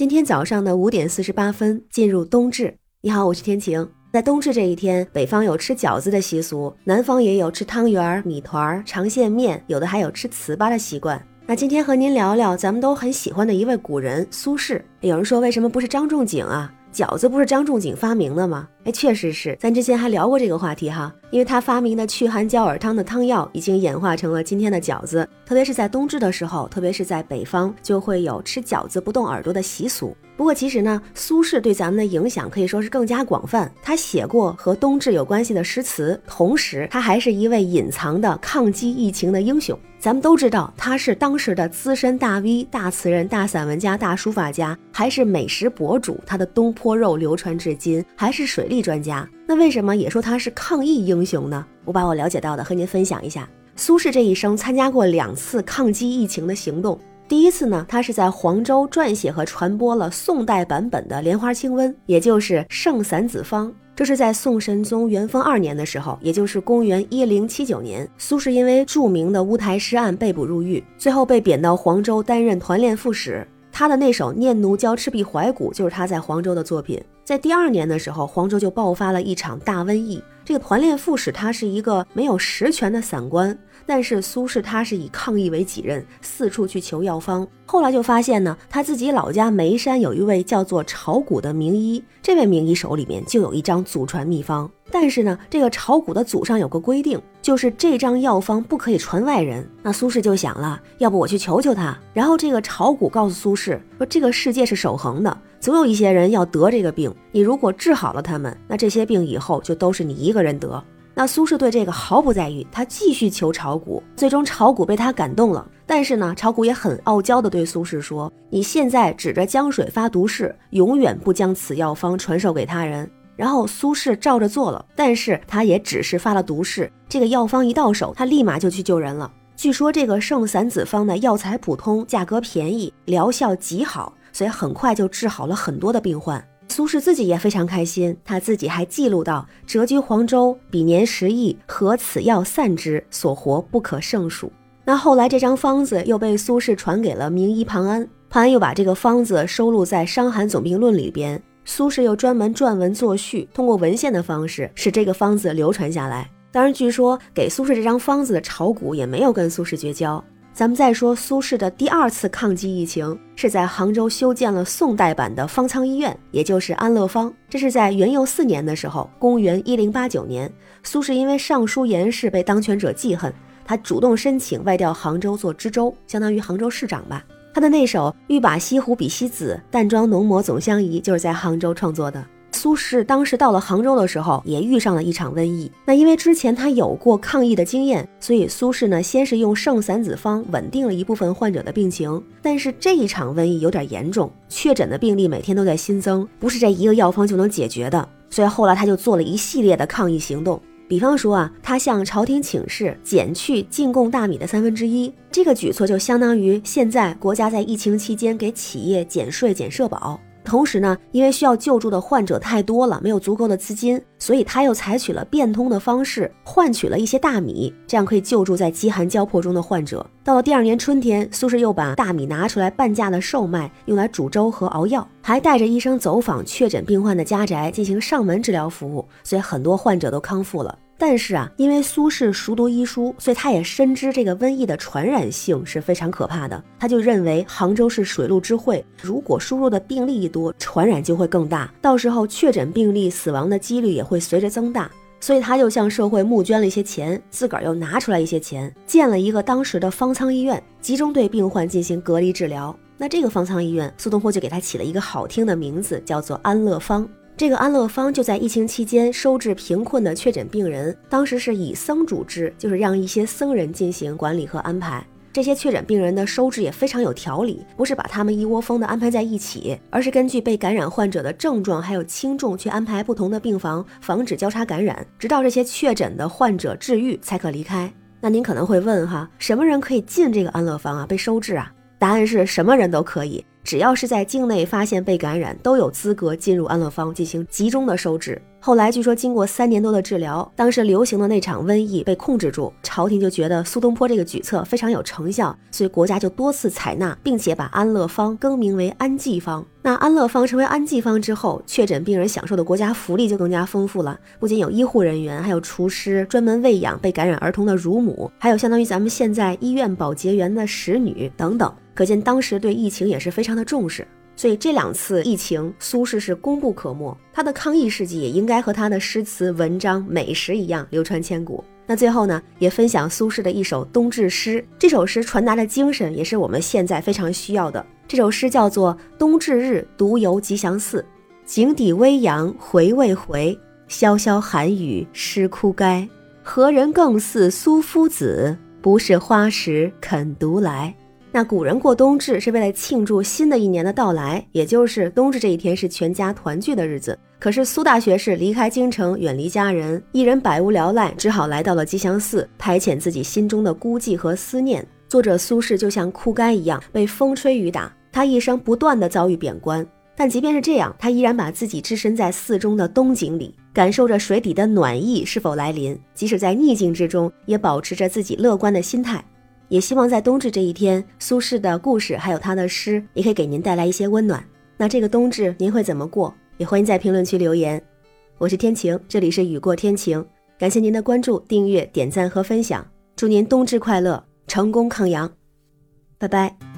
今天早上的五点四十八分进入冬至。你好，我是天晴。在冬至这一天，北方有吃饺子的习俗，南方也有吃汤圆、米团、长线面，有的还有吃糍粑的习惯。那今天和您聊聊咱们都很喜欢的一位古人苏轼。有人说，为什么不是张仲景啊？饺子不是张仲景发明的吗？哎，确实是，咱之前还聊过这个话题哈。因为他发明的祛寒焦耳汤的汤药，已经演化成了今天的饺子。特别是在冬至的时候，特别是在北方，就会有吃饺子不动耳朵的习俗。不过其实呢，苏轼对咱们的影响可以说是更加广泛。他写过和冬至有关系的诗词，同时他还是一位隐藏的抗击疫情的英雄。咱们都知道，他是当时的资深大 V、大词人、大散文家、大书法家，还是美食博主。他的东坡肉流传至今，还是水利专家。那为什么也说他是抗疫英雄呢？我把我了解到的和您分享一下。苏轼这一生参加过两次抗击疫情的行动。第一次呢，他是在黄州撰写和传播了宋代版本的《莲花清瘟》，也就是《圣散子方》。这是在宋神宗元丰二年的时候，也就是公元一零七九年，苏轼因为著名的乌台诗案被捕入狱，最后被贬到黄州担任团练副使。他的那首《念奴娇·赤壁怀古》就是他在黄州的作品。在第二年的时候，黄州就爆发了一场大瘟疫。这个团练副使他是一个没有实权的散官，但是苏轼他是以抗疫为己任，四处去求药方。后来就发现呢，他自己老家眉山有一位叫做炒谷的名医，这位名医手里面就有一张祖传秘方。但是呢，这个炒谷的祖上有个规定，就是这张药方不可以传外人。那苏轼就想了，要不我去求求他。然后这个炒股告诉苏轼说，这个世界是守恒的。总有一些人要得这个病，你如果治好了他们，那这些病以后就都是你一个人得。那苏轼对这个毫不在意，他继续求炒股，最终炒股被他感动了。但是呢，炒股也很傲娇的对苏轼说：“你现在指着江水发毒誓，永远不将此药方传授给他人。”然后苏轼照着做了，但是他也只是发了毒誓，这个药方一到手，他立马就去救人了。据说这个圣散子方的药材普通，价格便宜，疗效极好。所以很快就治好了很多的病患，苏轼自己也非常开心，他自己还记录到：谪居黄州，比年十亿，合此药散之，所活不可胜数。那后来这张方子又被苏轼传给了名医庞安，庞安又把这个方子收录在《伤寒总病论》里边，苏轼又专门撰文作序，通过文献的方式使这个方子流传下来。当然，据说给苏轼这张方子的炒股也没有跟苏轼绝交。咱们再说苏轼的第二次抗击疫情，是在杭州修建了宋代版的方舱医院，也就是安乐坊。这是在元佑四年的时候，公元一零八九年，苏轼因为上书言事被当权者记恨，他主动申请外调杭州做知州，相当于杭州市长吧。他的那首“欲把西湖比西子，淡妆浓抹总相宜”就是在杭州创作的。苏轼当时到了杭州的时候，也遇上了一场瘟疫。那因为之前他有过抗疫的经验，所以苏轼呢，先是用圣散子方稳定了一部分患者的病情。但是这一场瘟疫有点严重，确诊的病例每天都在新增，不是这一个药方就能解决的。所以后来他就做了一系列的抗疫行动，比方说啊，他向朝廷请示减去进贡大米的三分之一，这个举措就相当于现在国家在疫情期间给企业减税减社保。同时呢，因为需要救助的患者太多了，没有足够的资金，所以他又采取了变通的方式，换取了一些大米，这样可以救助在饥寒交迫中的患者。到了第二年春天，苏轼又把大米拿出来半价的售卖，用来煮粥和熬药，还带着医生走访确诊病患的家宅，进行上门治疗服务，所以很多患者都康复了。但是啊，因为苏轼熟读医书，所以他也深知这个瘟疫的传染性是非常可怕的。他就认为杭州是水陆之会，如果输入的病例一多，传染就会更大，到时候确诊病例死亡的几率也会随着增大。所以他就向社会募捐了一些钱，自个儿又拿出来一些钱，建了一个当时的方舱医院，集中对病患进行隔离治疗。那这个方舱医院，苏东坡就给他起了一个好听的名字，叫做安乐坊。这个安乐坊就在疫情期间收治贫困的确诊病人，当时是以僧主之，就是让一些僧人进行管理和安排。这些确诊病人的收治也非常有条理，不是把他们一窝蜂的安排在一起，而是根据被感染患者的症状还有轻重去安排不同的病房，防止交叉感染，直到这些确诊的患者治愈才可离开。那您可能会问哈，什么人可以进这个安乐坊啊？被收治啊？答案是什么人都可以。只要是在境内发现被感染，都有资格进入安乐坊进行集中的收治。后来据说经过三年多的治疗，当时流行的那场瘟疫被控制住，朝廷就觉得苏东坡这个举措非常有成效，所以国家就多次采纳，并且把安乐坊更名为安济坊。那安乐坊成为安济坊之后，确诊病人享受的国家福利就更加丰富了，不仅有医护人员，还有厨师专门喂养被感染儿童的乳母，还有相当于咱们现在医院保洁员的使女等等。可见当时对疫情也是非常的重视。所以这两次疫情，苏轼是功不可没。他的抗疫事迹也应该和他的诗词、文章、美食一样流传千古。那最后呢，也分享苏轼的一首冬至诗。这首诗传达的精神也是我们现在非常需要的。这首诗叫做《冬至日独游吉祥寺》，井底微阳回未回，潇潇寒雨湿枯该。何人更似苏夫子？不是花时肯独来。那古人过冬至是为了庆祝新的一年的到来，也就是冬至这一天是全家团聚的日子。可是苏大学士离开京城，远离家人，一人百无聊赖，只好来到了吉祥寺，排遣自己心中的孤寂和思念。作者苏轼就像枯干一样，被风吹雨打，他一生不断的遭遇贬官，但即便是这样，他依然把自己置身在寺中的冬景里，感受着水底的暖意是否来临。即使在逆境之中，也保持着自己乐观的心态。也希望在冬至这一天，苏轼的故事还有他的诗，也可以给您带来一些温暖。那这个冬至您会怎么过？也欢迎在评论区留言。我是天晴，这里是雨过天晴，感谢您的关注、订阅、点赞和分享。祝您冬至快乐，成功抗阳，拜拜。